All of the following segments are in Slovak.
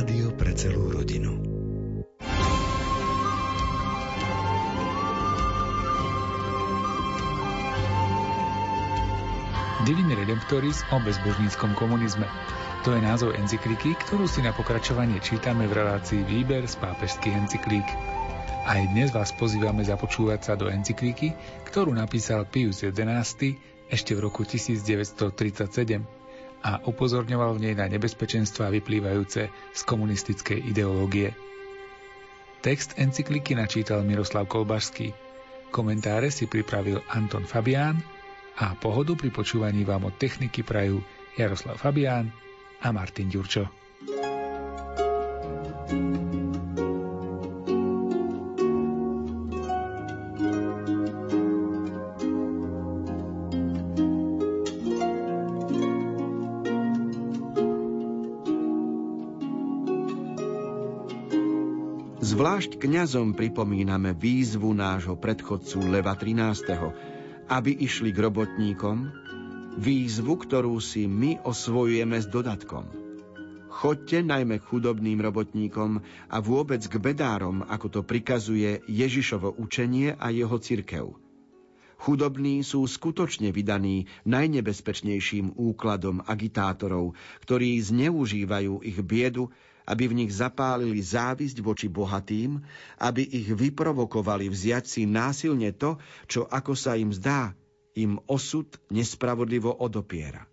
Rádio pre celú rodinu. Divine Redemptoris o bezbožníckom komunizme. To je názov encykliky, ktorú si na pokračovanie čítame v relácii Výber z pápežských encyklík. Aj dnes vás pozývame započúvať sa do encykliky, ktorú napísal Pius XI ešte v roku 1937 a upozorňoval v nej na nebezpečenstvá vyplývajúce z komunistickej ideológie. Text encykliky načítal Miroslav Kolbašský. Komentáre si pripravil Anton Fabián a pohodu pri počúvaní vám od techniky prajú Jaroslav Fabián a Martin Ďurčo. Zvlášť kňazom pripomíname výzvu nášho predchodcu Leva 13., aby išli k robotníkom, výzvu, ktorú si my osvojujeme s dodatkom. Chodte najmä chudobným robotníkom a vôbec k bedárom, ako to prikazuje Ježišovo učenie a jeho cirkev. Chudobní sú skutočne vydaní najnebezpečnejším úkladom agitátorov, ktorí zneužívajú ich biedu aby v nich zapálili závisť voči bohatým, aby ich vyprovokovali vziať si násilne to, čo ako sa im zdá, im osud nespravodlivo odopiera.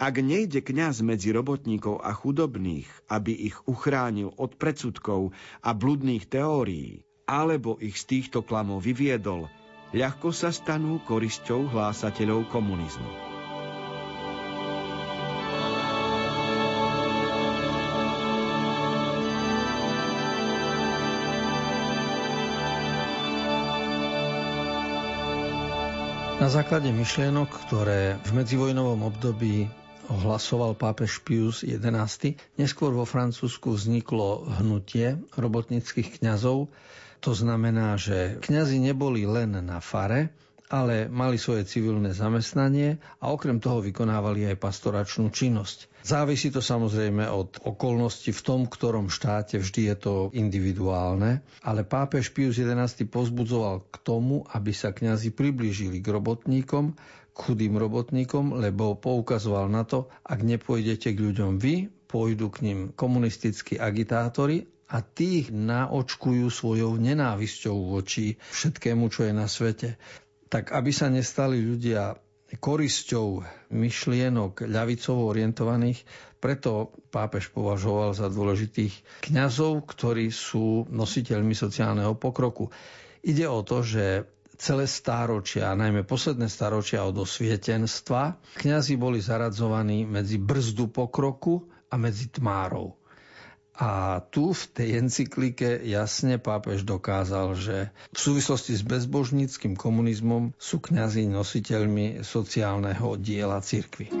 Ak nejde kňaz medzi robotníkov a chudobných, aby ich uchránil od predsudkov a bludných teórií, alebo ich z týchto klamov vyviedol, ľahko sa stanú korisťou hlásateľov komunizmu. Na základe myšlienok, ktoré v medzivojnovom období ohlasoval pápež Pius XI, neskôr vo Francúzsku vzniklo hnutie robotnických kňazov. To znamená, že kňazi neboli len na fare, ale mali svoje civilné zamestnanie a okrem toho vykonávali aj pastoračnú činnosť. Závisí to samozrejme od okolností v tom, ktorom štáte, vždy je to individuálne, ale pápež Pius XI pozbudzoval k tomu, aby sa kňazi priblížili k robotníkom, k chudým robotníkom, lebo poukazoval na to, ak nepôjdete k ľuďom vy, pôjdu k ním komunistickí agitátori a tých naočkujú svojou nenávisťou voči všetkému, čo je na svete tak aby sa nestali ľudia korisťou myšlienok ľavicovo orientovaných, preto pápež považoval za dôležitých kňazov, ktorí sú nositeľmi sociálneho pokroku. Ide o to, že celé stáročia, najmä posledné stáročia od osvietenstva, kňazi boli zaradzovaní medzi brzdu pokroku a medzi tmárov. A tu v tej encyklike jasne pápež dokázal, že v súvislosti s bezbožníckým komunizmom sú kňazi nositeľmi sociálneho diela cirkvy.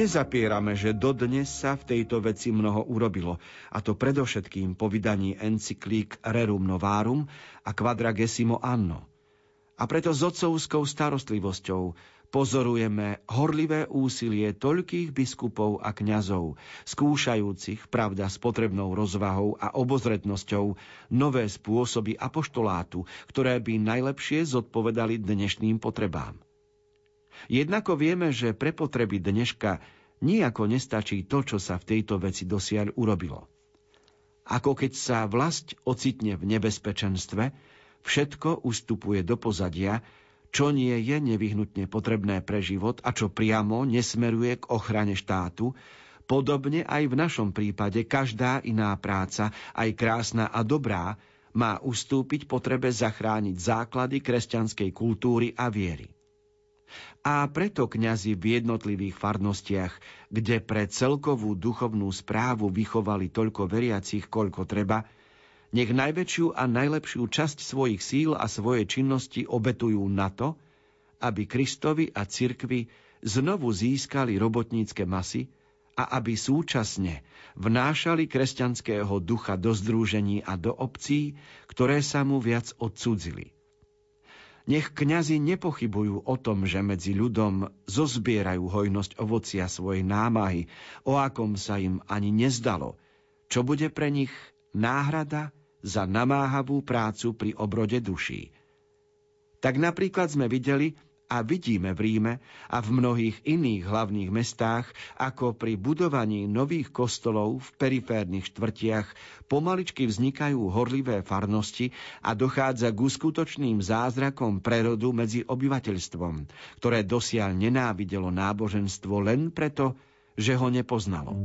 Nezapierame, že dodnes sa v tejto veci mnoho urobilo, a to predovšetkým po vydaní encyklík Rerum Novarum a Quadragesimo Anno. A preto s otcovskou starostlivosťou pozorujeme horlivé úsilie toľkých biskupov a kňazov, skúšajúcich, pravda, s potrebnou rozvahou a obozretnosťou, nové spôsoby apoštolátu, ktoré by najlepšie zodpovedali dnešným potrebám. Jednako vieme, že pre potreby dneška nijako nestačí to, čo sa v tejto veci dosiaľ urobilo. Ako keď sa vlast ocitne v nebezpečenstve, všetko ustupuje do pozadia, čo nie je nevyhnutne potrebné pre život a čo priamo nesmeruje k ochrane štátu, podobne aj v našom prípade každá iná práca, aj krásna a dobrá, má ustúpiť potrebe zachrániť základy kresťanskej kultúry a viery. A preto kňazi v jednotlivých farnostiach, kde pre celkovú duchovnú správu vychovali toľko veriacich, koľko treba, nech najväčšiu a najlepšiu časť svojich síl a svojej činnosti obetujú na to, aby Kristovi a cirkvi znovu získali robotnícke masy a aby súčasne vnášali kresťanského ducha do združení a do obcí, ktoré sa mu viac odcudzili. Nech kňazi nepochybujú o tom, že medzi ľudom zozbierajú hojnosť ovocia svojej námahy, o akom sa im ani nezdalo, čo bude pre nich náhrada za namáhavú prácu pri obrode duší. Tak napríklad sme videli, a vidíme v Ríme a v mnohých iných hlavných mestách, ako pri budovaní nových kostolov v periférnych štvrtiach pomaličky vznikajú horlivé farnosti a dochádza k uskutočným zázrakom prerodu medzi obyvateľstvom, ktoré dosiaľ nenávidelo náboženstvo len preto, že ho nepoznalo.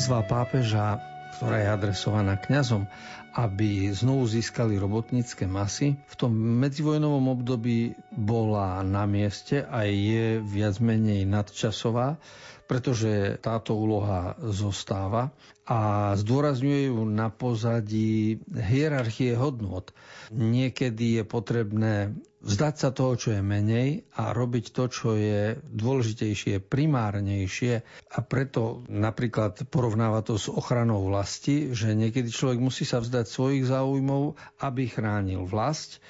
Výzva pápeža, ktorá je adresovaná kňazom, aby znovu získali robotnícke masy, v tom medzivojnovom období bola na mieste a je viac menej nadčasová, pretože táto úloha zostáva a zdôrazňuje ju na pozadí hierarchie hodnot. Niekedy je potrebné vzdať sa toho, čo je menej a robiť to, čo je dôležitejšie, primárnejšie a preto napríklad porovnáva to s ochranou vlasti, že niekedy človek musí sa vzdať svojich záujmov, aby chránil vlast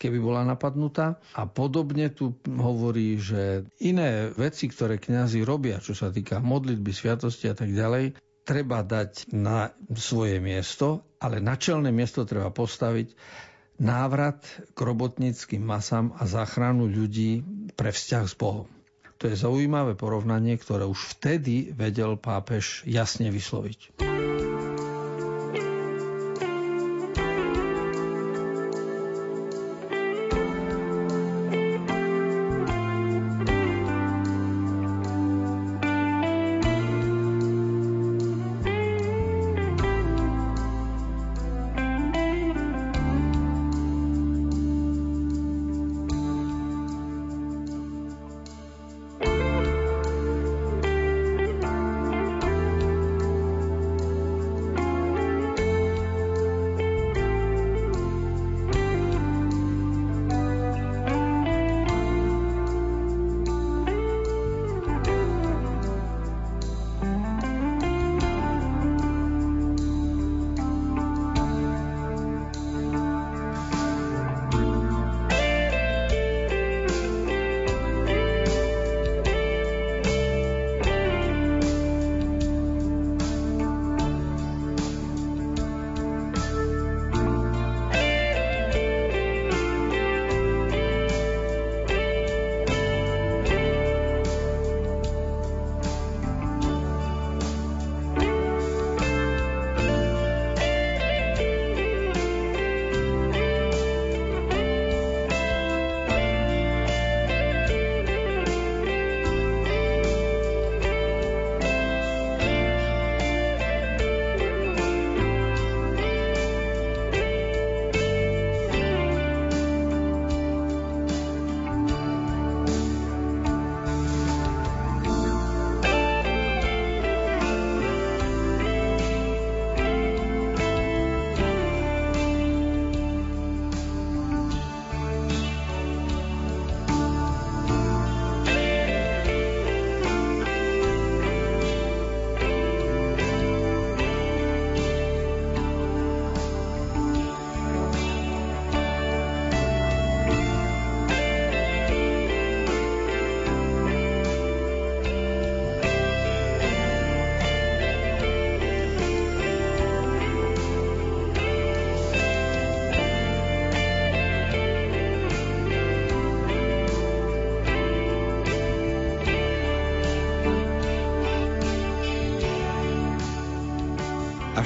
keby bola napadnutá. A podobne tu hovorí, že iné veci, ktoré kňazi robia, čo sa týka modlitby, sviatosti a tak ďalej, treba dať na svoje miesto, ale na čelné miesto treba postaviť návrat k robotníckým masám a záchranu ľudí pre vzťah s Bohom. To je zaujímavé porovnanie, ktoré už vtedy vedel pápež jasne vysloviť.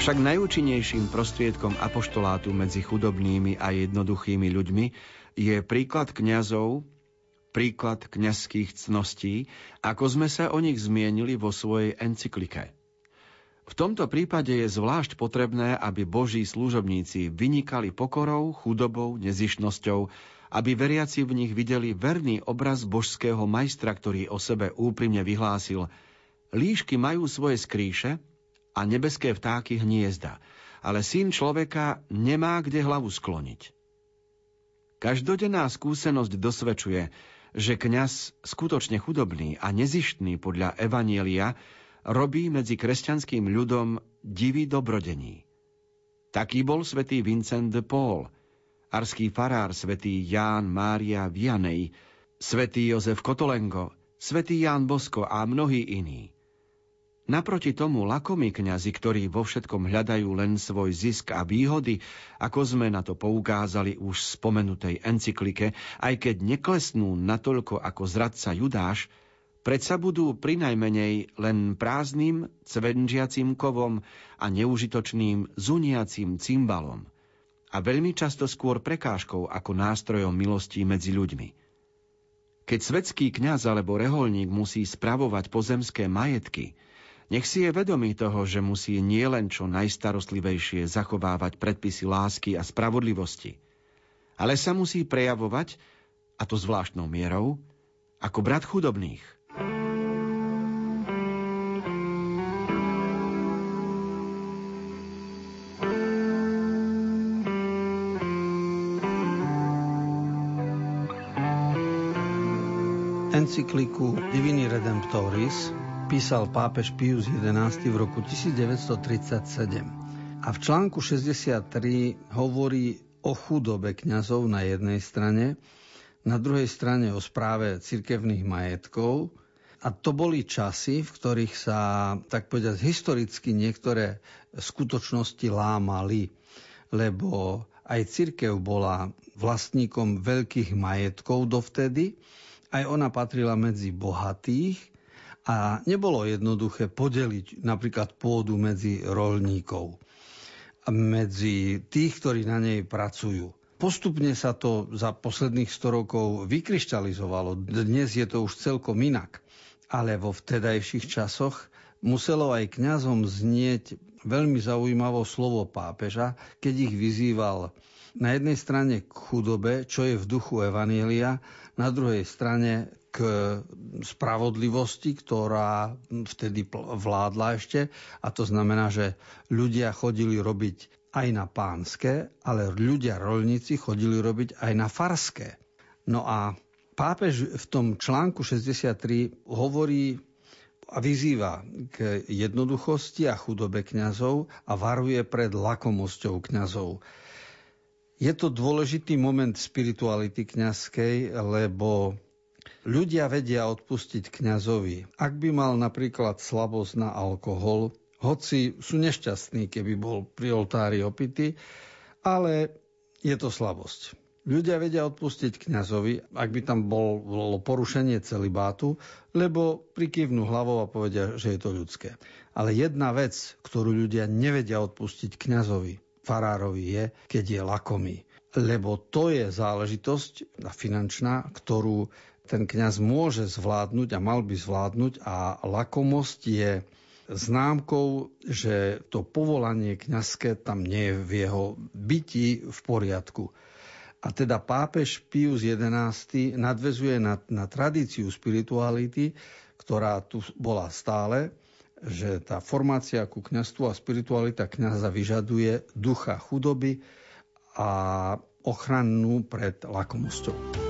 Avšak najúčinnejším prostriedkom apoštolátu medzi chudobnými a jednoduchými ľuďmi je príklad kňazov, príklad kňazských cností, ako sme sa o nich zmienili vo svojej encyklike. V tomto prípade je zvlášť potrebné, aby Boží služobníci vynikali pokorou, chudobou, nezišnosťou, aby veriaci v nich videli verný obraz božského majstra, ktorý o sebe úprimne vyhlásil Líšky majú svoje skríše, a nebeské vtáky hniezda, ale syn človeka nemá kde hlavu skloniť. Každodenná skúsenosť dosvedčuje, že kňaz skutočne chudobný a nezištný podľa Evanielia robí medzi kresťanským ľudom divy dobrodení. Taký bol svätý Vincent de Paul, arský farár svätý Ján Mária Vianej, svätý Jozef Kotolengo, svätý Ján Bosko a mnohí iní. Naproti tomu lakomí kňazi, ktorí vo všetkom hľadajú len svoj zisk a výhody, ako sme na to poukázali už v spomenutej encyklike, aj keď neklesnú natoľko ako zradca Judáš, predsa budú prinajmenej len prázdnym, cvenžiacím kovom a neužitočným zuniacím cymbalom a veľmi často skôr prekážkou ako nástrojom milostí medzi ľuďmi. Keď svetský kňaz alebo reholník musí spravovať pozemské majetky, nech si je vedomý toho, že musí nielen čo najstarostlivejšie zachovávať predpisy lásky a spravodlivosti, ale sa musí prejavovať, a to zvláštnou mierou, ako brat chudobných. Encykliku Divini Redemptoris písal pápež Pius XI v roku 1937. A v článku 63 hovorí o chudobe kňazov na jednej strane, na druhej strane o správe cirkevných majetkov. A to boli časy, v ktorých sa, tak povedať, historicky niektoré skutočnosti lámali, lebo aj cirkev bola vlastníkom veľkých majetkov dovtedy, aj ona patrila medzi bohatých a nebolo jednoduché podeliť napríklad pôdu medzi rolníkov, medzi tých, ktorí na nej pracujú. Postupne sa to za posledných 100 rokov vykryštalizovalo. Dnes je to už celkom inak. Ale vo vtedajších časoch muselo aj kňazom znieť veľmi zaujímavé slovo pápeža, keď ich vyzýval na jednej strane k chudobe, čo je v duchu Evanielia, na druhej strane k spravodlivosti, ktorá vtedy vládla ešte. A to znamená, že ľudia chodili robiť aj na pánske, ale ľudia rolníci chodili robiť aj na farské. No a pápež v tom článku 63 hovorí a vyzýva k jednoduchosti a chudobe kňazov a varuje pred lakomosťou kňazov. Je to dôležitý moment spirituality kňazskej, lebo Ľudia vedia odpustiť kňazovi. Ak by mal napríklad slabosť na alkohol, hoci sú nešťastní, keby bol pri oltári opity, ale je to slabosť. Ľudia vedia odpustiť kňazovi, ak by tam bol, bolo porušenie celibátu, lebo prikývnú hlavou a povedia, že je to ľudské. Ale jedna vec, ktorú ľudia nevedia odpustiť kňazovi, farárovi, je, keď je lakomý. Lebo to je záležitosť finančná, ktorú ten kňaz môže zvládnuť a mal by zvládnuť a lakomosť je známkou, že to povolanie kňazské tam nie je v jeho byti v poriadku. A teda pápež Pius XI nadvezuje na, na tradíciu spirituality, ktorá tu bola stále, že tá formácia ku kňastvu a spiritualita kňaza vyžaduje ducha chudoby a ochranu pred lakomosťou.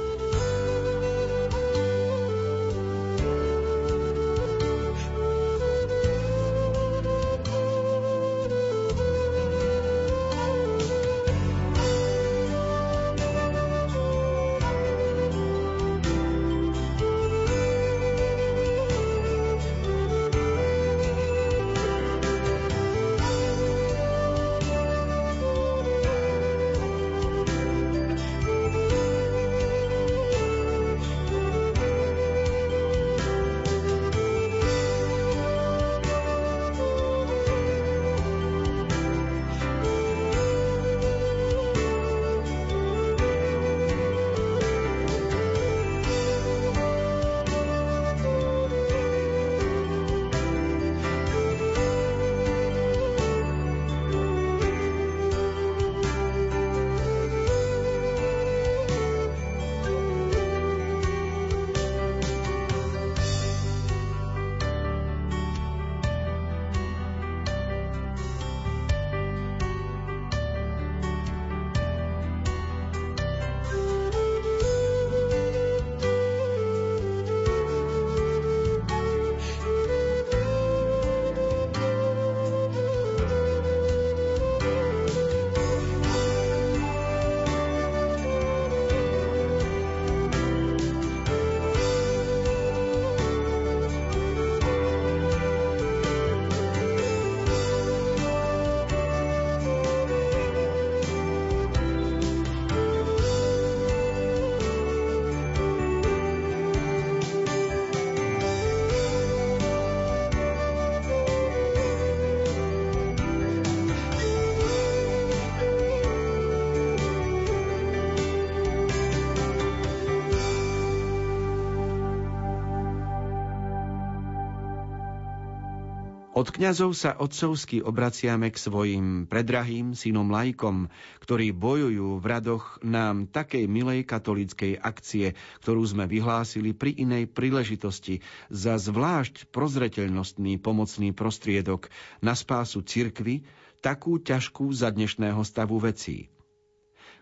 Od kňazov sa otcovsky obraciame k svojim predrahým synom lajkom, ktorí bojujú v radoch nám takej milej katolíckej akcie, ktorú sme vyhlásili pri inej príležitosti za zvlášť prozreteľnostný pomocný prostriedok na spásu cirkvy, takú ťažkú za dnešného stavu vecí.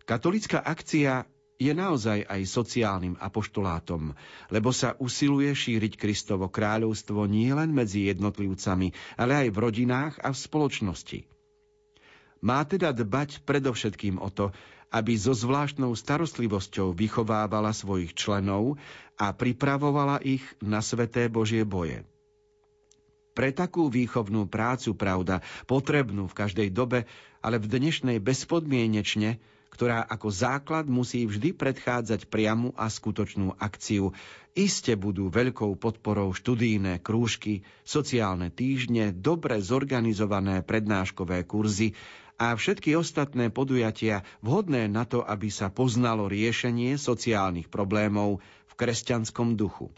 Katolická akcia je naozaj aj sociálnym apoštolátom, lebo sa usiluje šíriť Kristovo kráľovstvo nielen medzi jednotlivcami, ale aj v rodinách a v spoločnosti. Má teda dbať predovšetkým o to, aby so zvláštnou starostlivosťou vychovávala svojich členov a pripravovala ich na sveté Božie boje. Pre takú výchovnú prácu, pravda, potrebnú v každej dobe, ale v dnešnej bezpodmienečne, ktorá ako základ musí vždy predchádzať priamu a skutočnú akciu. Iste budú veľkou podporou študijné krúžky, sociálne týždne, dobre zorganizované prednáškové kurzy a všetky ostatné podujatia vhodné na to, aby sa poznalo riešenie sociálnych problémov v kresťanskom duchu.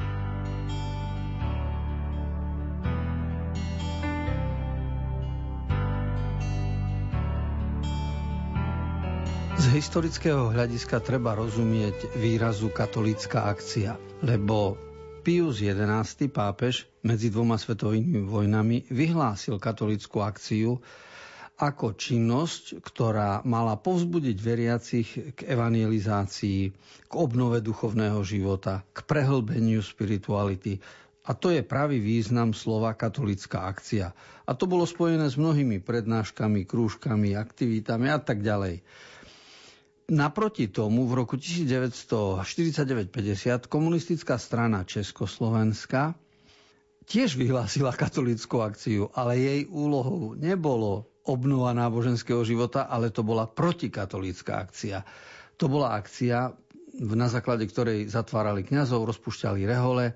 Z historického hľadiska treba rozumieť výrazu katolícka akcia, lebo Pius XI. pápež medzi dvoma svetovými vojnami vyhlásil katolickú akciu ako činnosť, ktorá mala povzbudiť veriacich k evangelizácii, k obnove duchovného života, k prehlbeniu spirituality. A to je pravý význam slova katolická akcia. A to bolo spojené s mnohými prednáškami, krúžkami, aktivitami a tak ďalej. Naproti tomu v roku 1949-50 komunistická strana Československa tiež vyhlásila katolickú akciu, ale jej úlohou nebolo obnova náboženského života, ale to bola protikatolícka akcia. To bola akcia, na základe ktorej zatvárali kňazov, rozpušťali rehole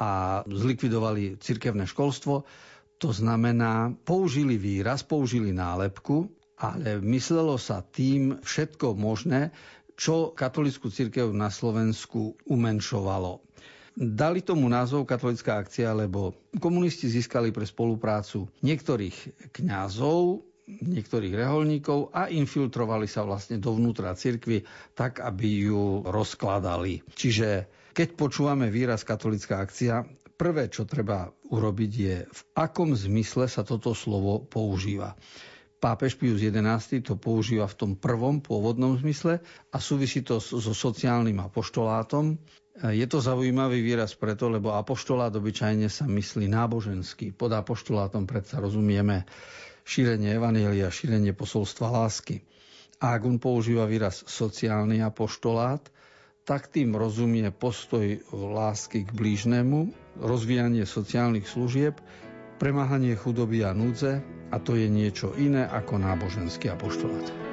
a zlikvidovali cirkevné školstvo. To znamená, použili výraz, použili nálepku, ale myslelo sa tým všetko možné, čo katolickú církev na Slovensku umenšovalo. Dali tomu názov katolická akcia, lebo komunisti získali pre spoluprácu niektorých kňazov, niektorých reholníkov a infiltrovali sa vlastne dovnútra cirkvy tak, aby ju rozkladali. Čiže keď počúvame výraz katolická akcia, prvé, čo treba urobiť, je v akom zmysle sa toto slovo používa. Pápež Pius XI to používa v tom prvom pôvodnom zmysle a súvisí to so sociálnym apoštolátom. Je to zaujímavý výraz preto, lebo apoštolát obyčajne sa myslí náboženský. Pod apoštolátom predsa rozumieme šírenie evanielia, šírenie posolstva lásky. A ak on používa výraz sociálny apoštolát, tak tým rozumie postoj lásky k blížnemu, rozvíjanie sociálnych služieb, premáhanie chudoby a núdze, a to je niečo iné ako náboženský apoštolát.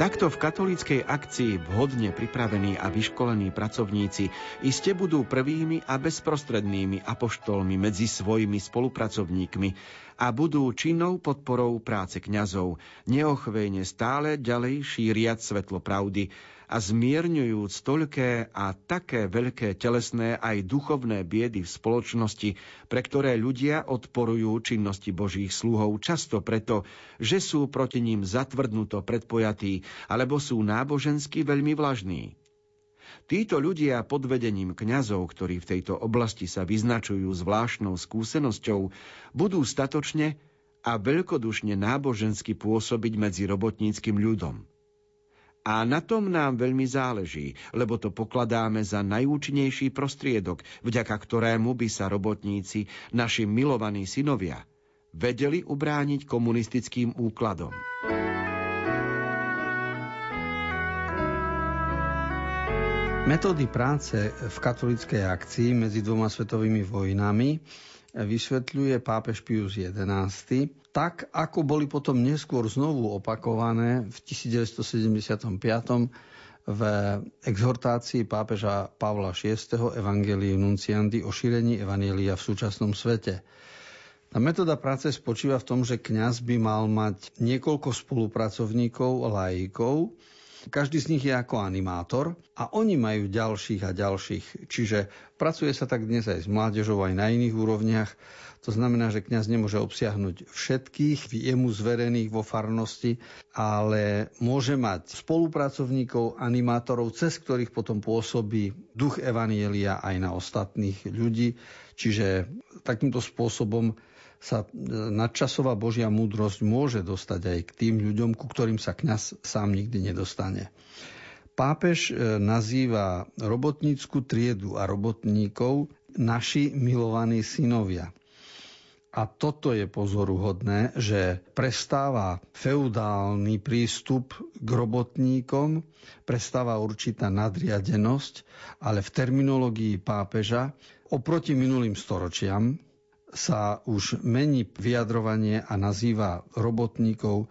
Takto v katolíckej akcii vhodne pripravení a vyškolení pracovníci iste budú prvými a bezprostrednými apoštolmi medzi svojimi spolupracovníkmi a budú činnou podporou práce kňazov, neochvejne stále ďalej šíriať svetlo pravdy a zmierňujúc toľké a také veľké telesné aj duchovné biedy v spoločnosti, pre ktoré ľudia odporujú činnosti Božích sluhov často preto, že sú proti ním zatvrdnuto predpojatí alebo sú nábožensky veľmi vlažní. Títo ľudia pod vedením kňazov, ktorí v tejto oblasti sa vyznačujú zvláštnou skúsenosťou, budú statočne a veľkodušne nábožensky pôsobiť medzi robotníckým ľudom. A na tom nám veľmi záleží, lebo to pokladáme za najúčinnejší prostriedok, vďaka ktorému by sa robotníci, naši milovaní synovia, vedeli ubrániť komunistickým úkladom. Metódy práce v katolíckej akcii medzi dvoma svetovými vojnami vysvetľuje pápež Pius XI, tak ako boli potom neskôr znovu opakované v 1975 v exhortácii pápeža Pavla VI. Evangelii Nunciandi o šírení Evanielia v súčasnom svete. Tá metóda práce spočíva v tom, že kňaz by mal mať niekoľko spolupracovníkov, laikov, každý z nich je ako animátor a oni majú ďalších a ďalších. Čiže pracuje sa tak dnes aj s mládežou, aj na iných úrovniach. To znamená, že kňaz nemôže obsiahnuť všetkých jemu zverených vo farnosti, ale môže mať spolupracovníkov, animátorov, cez ktorých potom pôsobí duch Evanielia aj na ostatných ľudí. Čiže takýmto spôsobom sa e, nadčasová Božia múdrosť môže dostať aj k tým ľuďom, ku ktorým sa kňaz sám nikdy nedostane. Pápež e, nazýva robotnícku triedu a robotníkov naši milovaní synovia. A toto je pozoruhodné, že prestáva feudálny prístup k robotníkom, prestáva určitá nadriadenosť, ale v terminológii pápeža oproti minulým storočiam, sa už mení vyjadrovanie a nazýva robotníkov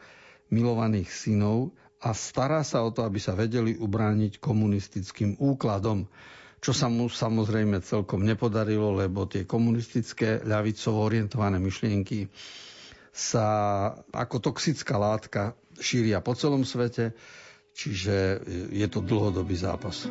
milovaných synov a stará sa o to, aby sa vedeli ubrániť komunistickým úkladom, čo sa mu samozrejme celkom nepodarilo, lebo tie komunistické ľavicovo orientované myšlienky sa ako toxická látka šíria po celom svete, čiže je to dlhodobý zápas.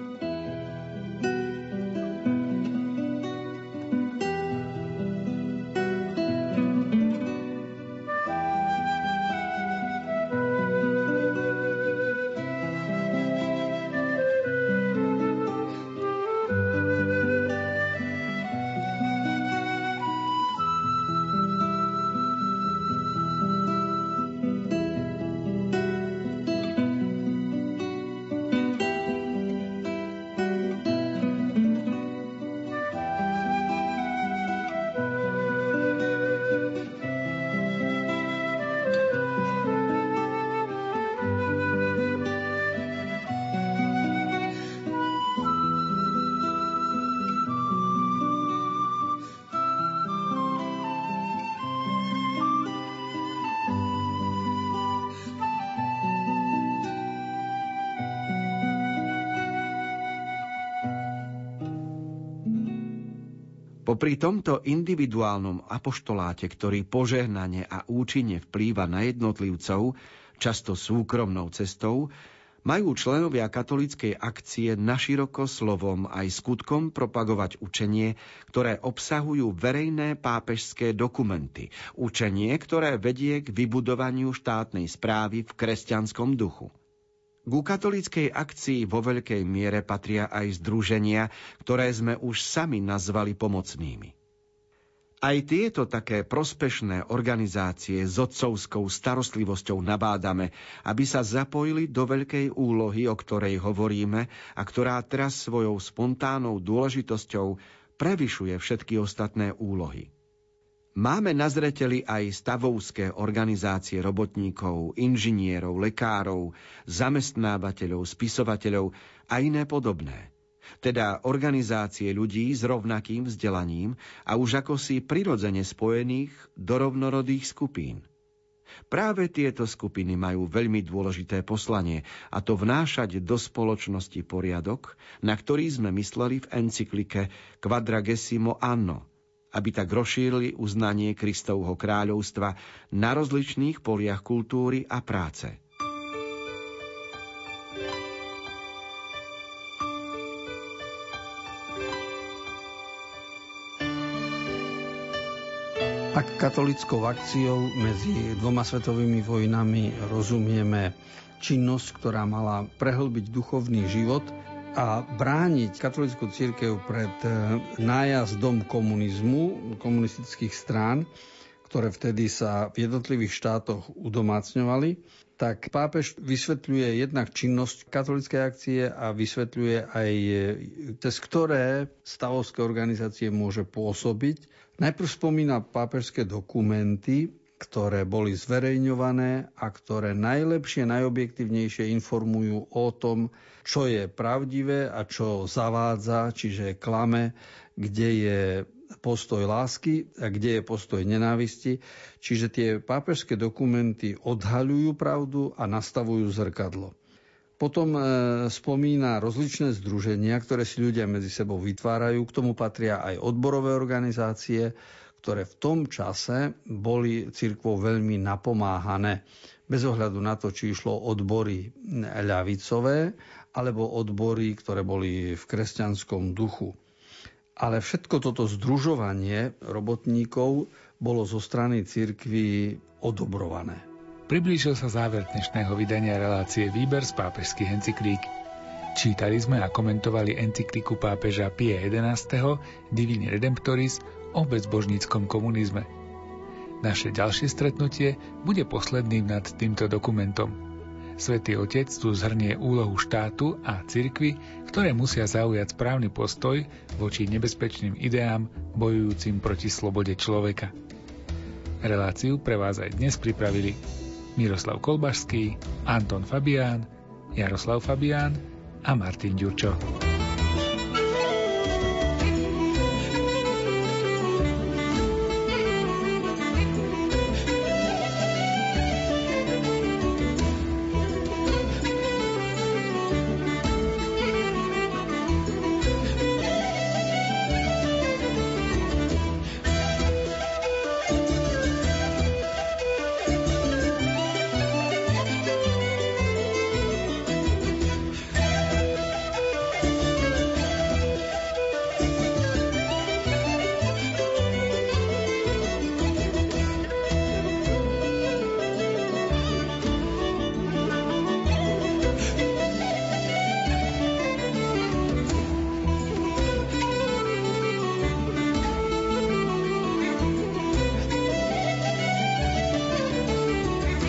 Popri tomto individuálnom apoštoláte, ktorý požehnane a účinne vplýva na jednotlivcov, často súkromnou cestou, majú členovia katolíckej akcie naširoko slovom aj skutkom propagovať učenie, ktoré obsahujú verejné pápežské dokumenty. Učenie, ktoré vedie k vybudovaniu štátnej správy v kresťanskom duchu. Ku katolíckej akcii vo veľkej miere patria aj združenia, ktoré sme už sami nazvali pomocnými. Aj tieto také prospešné organizácie s otcovskou starostlivosťou nabádame, aby sa zapojili do veľkej úlohy, o ktorej hovoríme a ktorá teraz svojou spontánnou dôležitosťou prevyšuje všetky ostatné úlohy. Máme na zreteli aj stavovské organizácie robotníkov, inžinierov, lekárov, zamestnávateľov, spisovateľov a iné podobné. Teda organizácie ľudí s rovnakým vzdelaním a už ako si prirodzene spojených do rovnorodých skupín. Práve tieto skupiny majú veľmi dôležité poslanie a to vnášať do spoločnosti poriadok, na ktorý sme mysleli v encyklike Quadragesimo Anno – aby tak rozšírili uznanie Kristovho kráľovstva na rozličných poliach kultúry a práce. Ak katolickou akciou medzi dvoma svetovými vojnami rozumieme činnosť, ktorá mala prehlbiť duchovný život a brániť katolickú církev pred e, nájazdom komunizmu, komunistických strán, ktoré vtedy sa v jednotlivých štátoch udomácňovali, tak pápež vysvetľuje jednak činnosť katolíckej akcie a vysvetľuje aj, e, cez ktoré stavovské organizácie môže pôsobiť. Najprv spomína pápežské dokumenty, ktoré boli zverejňované a ktoré najlepšie, najobjektívnejšie informujú o tom, čo je pravdivé a čo zavádza, čiže klame, kde je postoj lásky a kde je postoj nenávisti. Čiže tie pápežské dokumenty odhaľujú pravdu a nastavujú zrkadlo. Potom e, spomína rozličné združenia, ktoré si ľudia medzi sebou vytvárajú. K tomu patria aj odborové organizácie, ktoré v tom čase boli cirkvou veľmi napomáhané. Bez ohľadu na to, či išlo odbory ľavicové alebo odbory, ktoré boli v kresťanskom duchu. Ale všetko toto združovanie robotníkov bolo zo strany cirkvy odobrované. Priblížil sa záver dnešného vydania relácie Výber z pápežských encyklík. Čítali sme a komentovali encykliku pápeža Pie XI. Divini Redemptoris o bezbožníckom komunizme. Naše ďalšie stretnutie bude posledným nad týmto dokumentom. Svetý Otec tu zhrnie úlohu štátu a cirkvy, ktoré musia zaujať správny postoj voči nebezpečným ideám bojujúcim proti slobode človeka. Reláciu pre vás aj dnes pripravili Miroslav Kolbašský, Anton Fabián, Jaroslav Fabián a Martin Ďurčo.